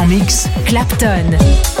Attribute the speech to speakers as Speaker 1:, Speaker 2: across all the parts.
Speaker 1: Mix.
Speaker 2: Clapton.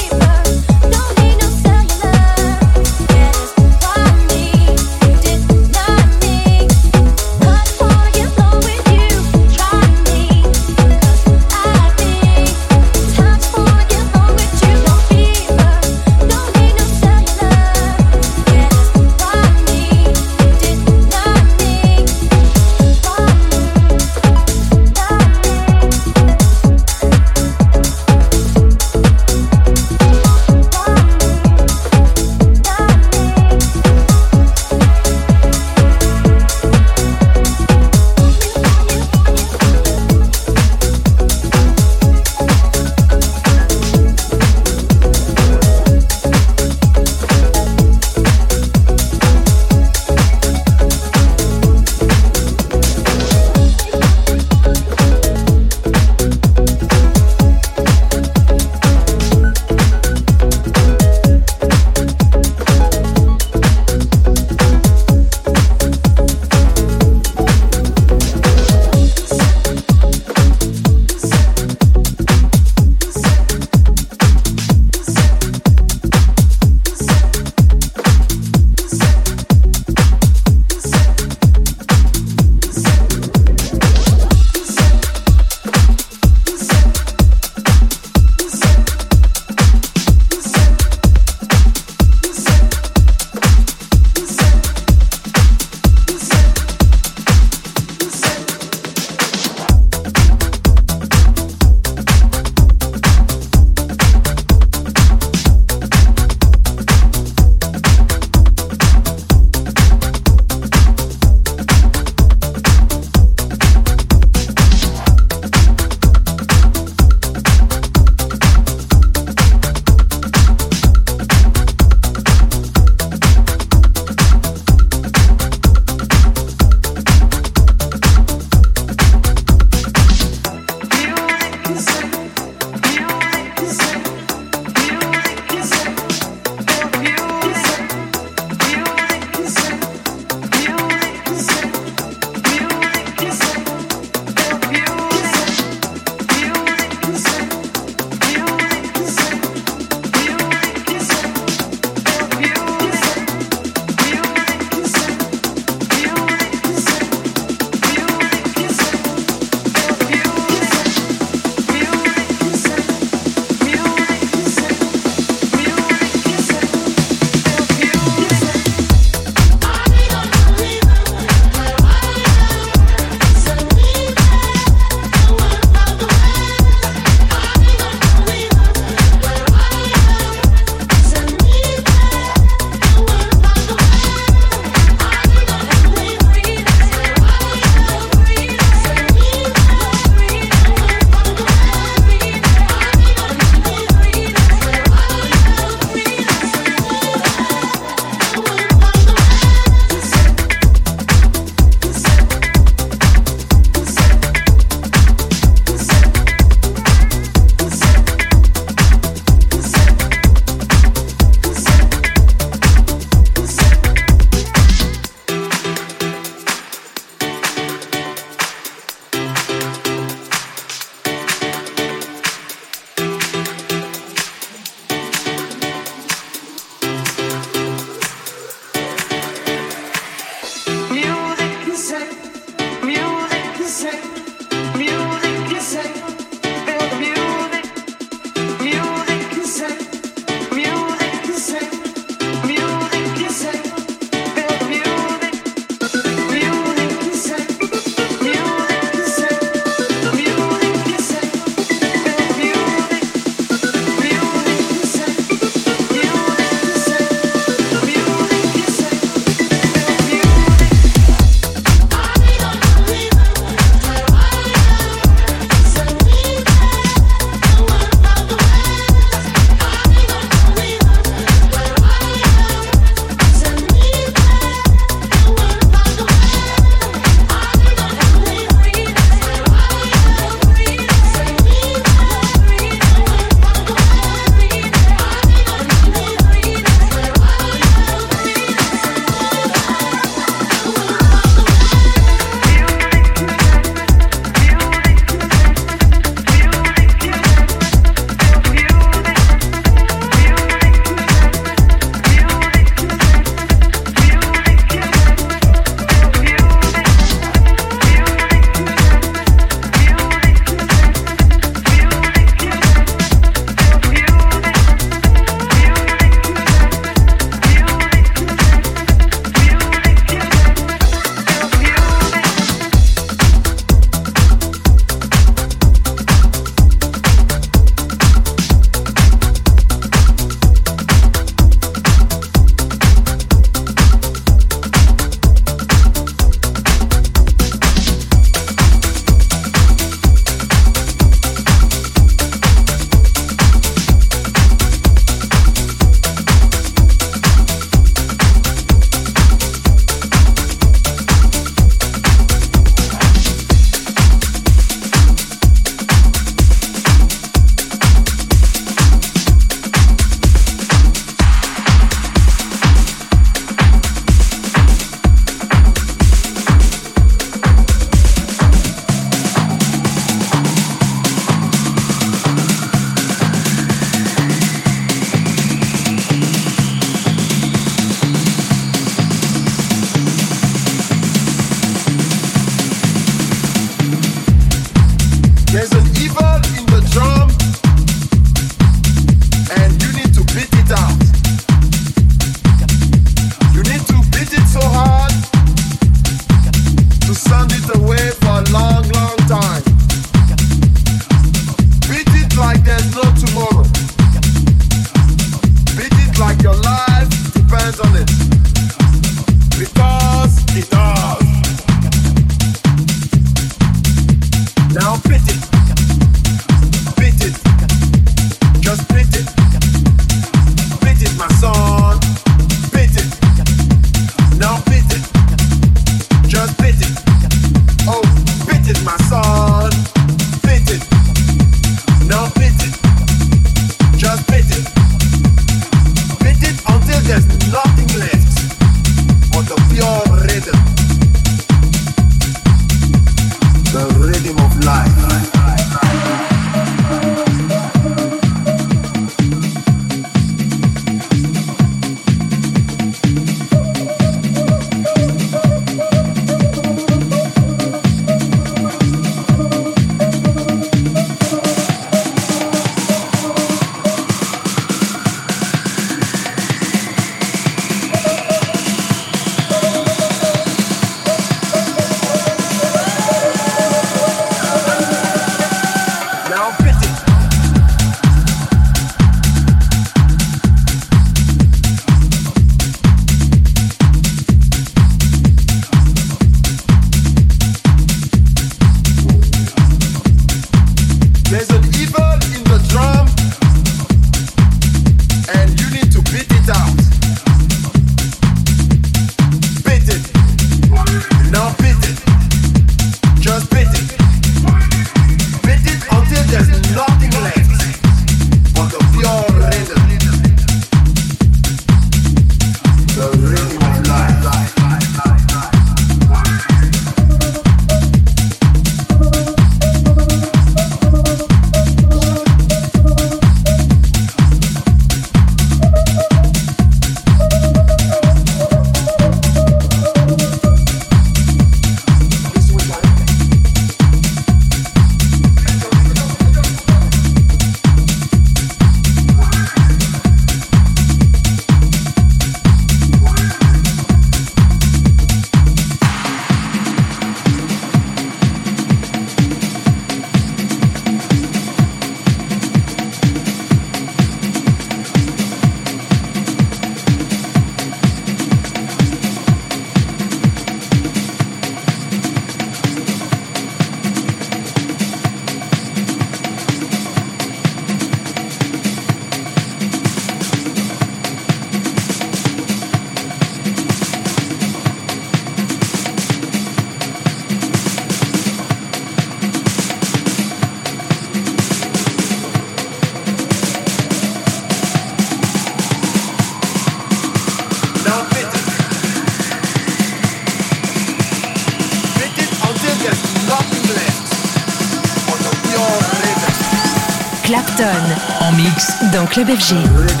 Speaker 1: Club FG.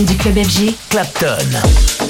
Speaker 1: Du club FG,
Speaker 3: Clapton.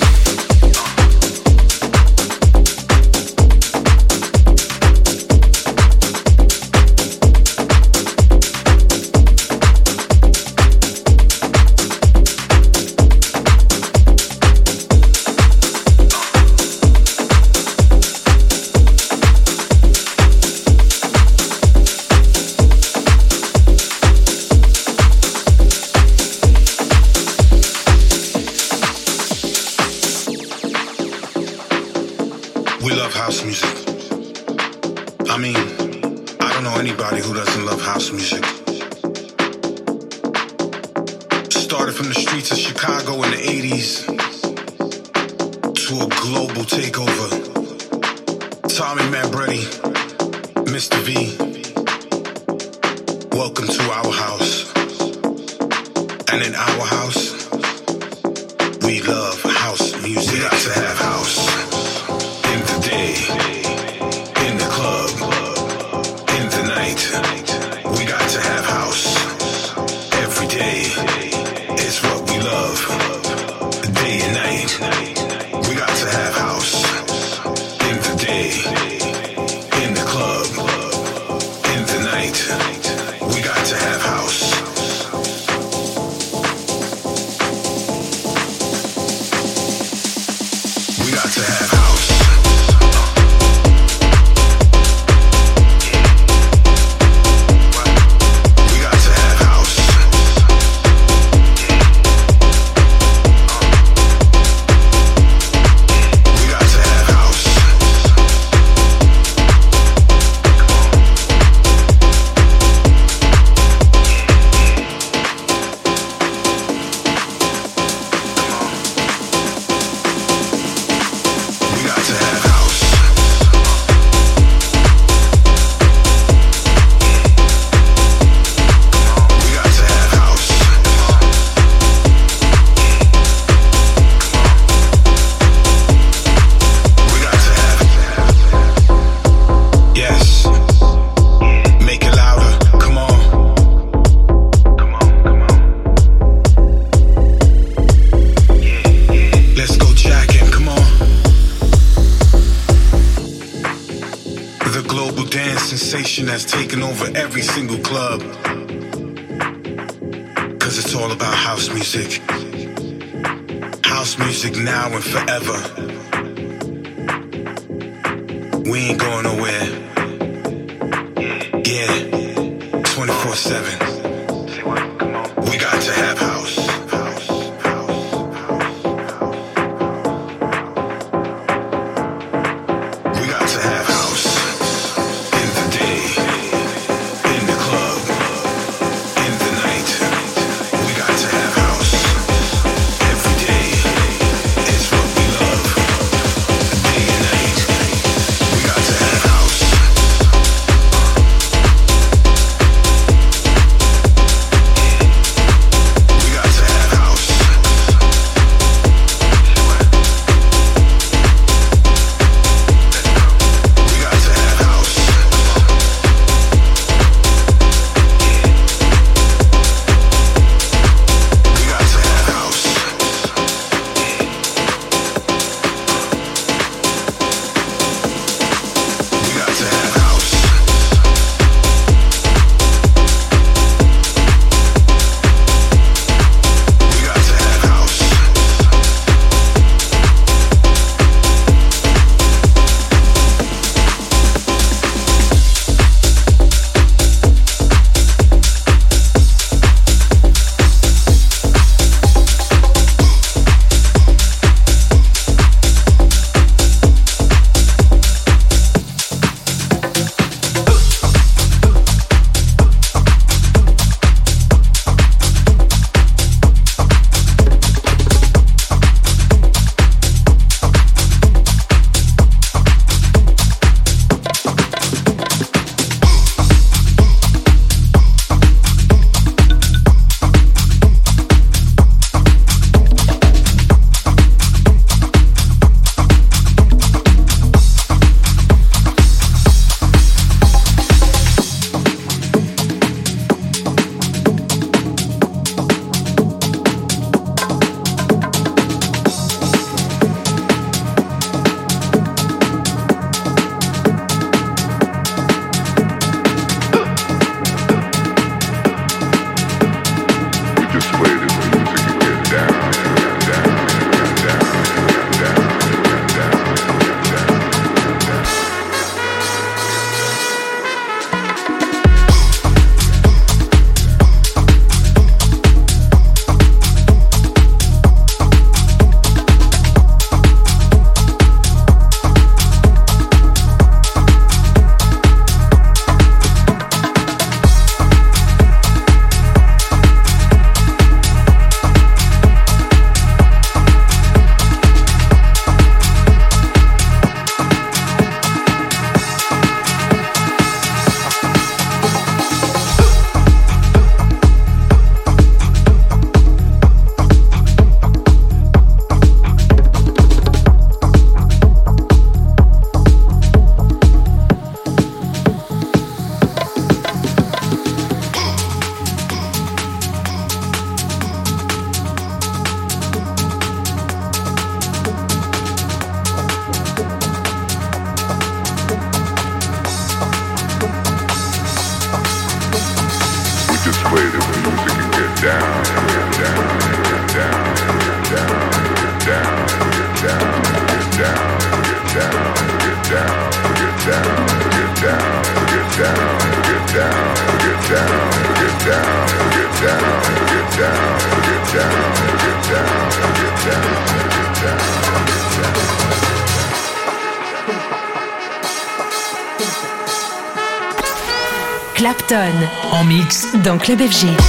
Speaker 4: Club
Speaker 1: FG.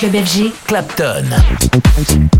Speaker 1: Club FG,
Speaker 3: Clapton.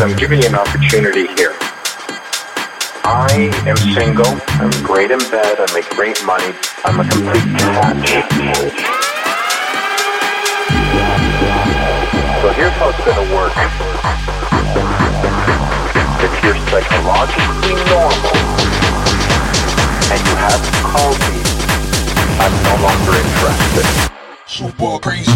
Speaker 5: I'm giving you an opportunity here. I am single. I'm great in bed. I make great money. I'm a complete catch. So here's how it's going to work. If you're psychologically normal and you haven't called me, I'm no longer interested. Super crazy.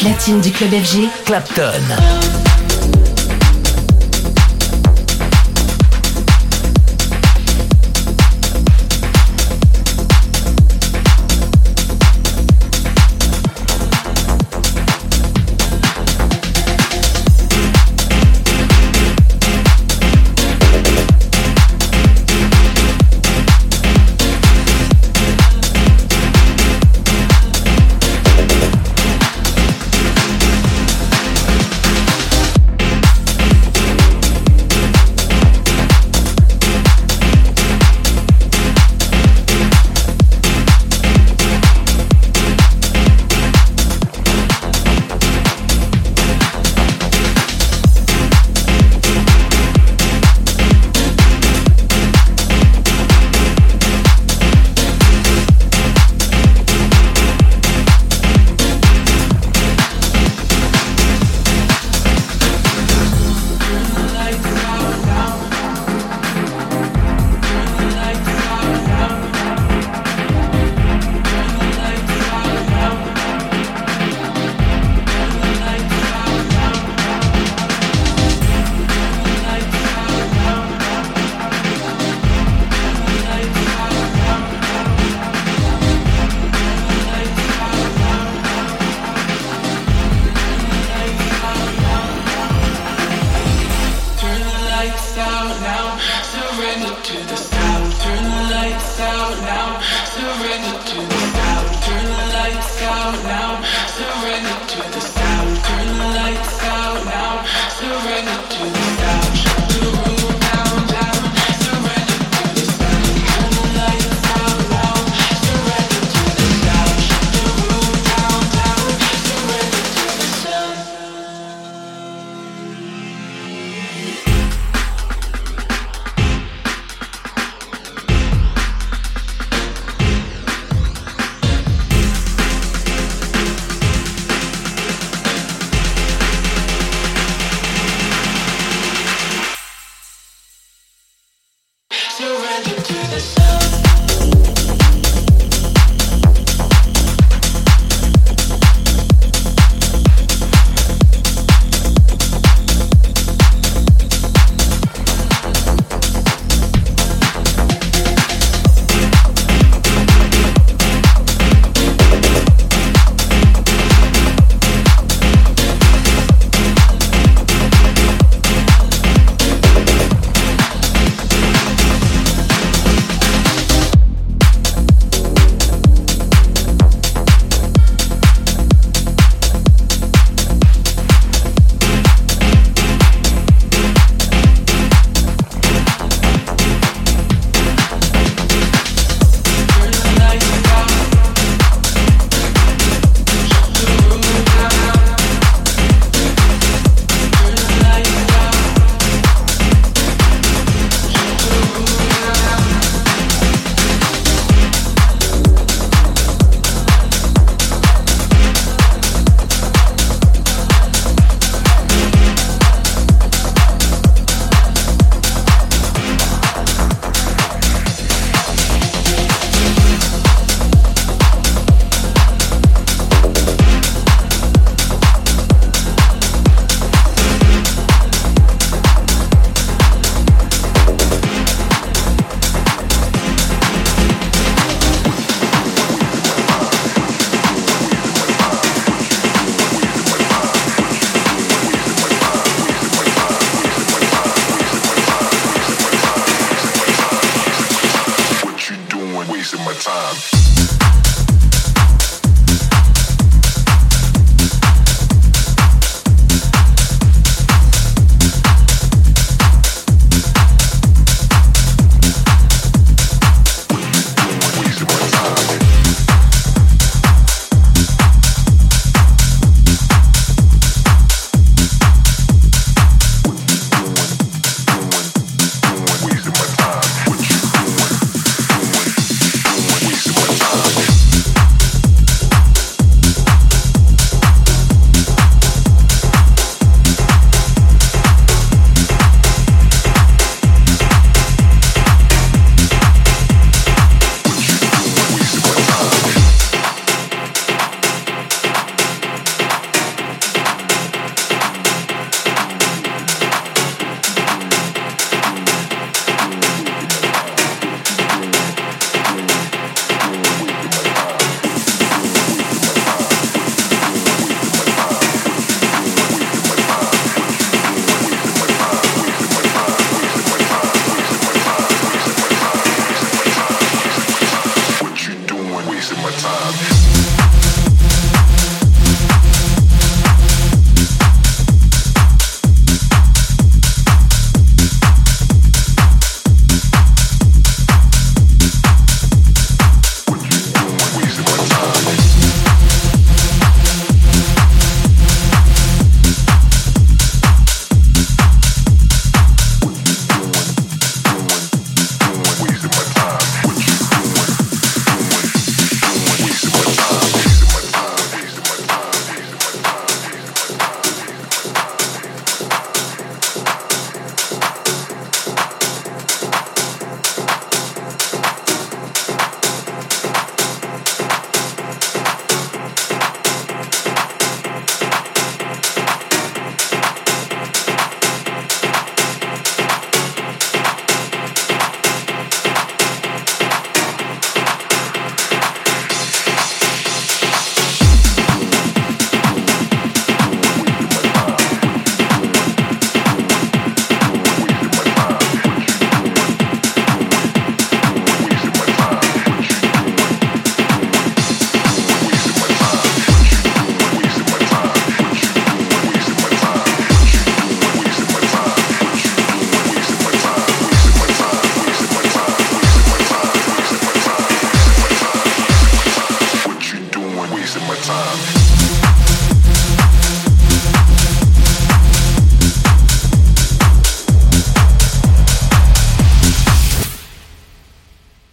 Speaker 1: Platine du club FG,
Speaker 6: Clapton.
Speaker 7: Surrender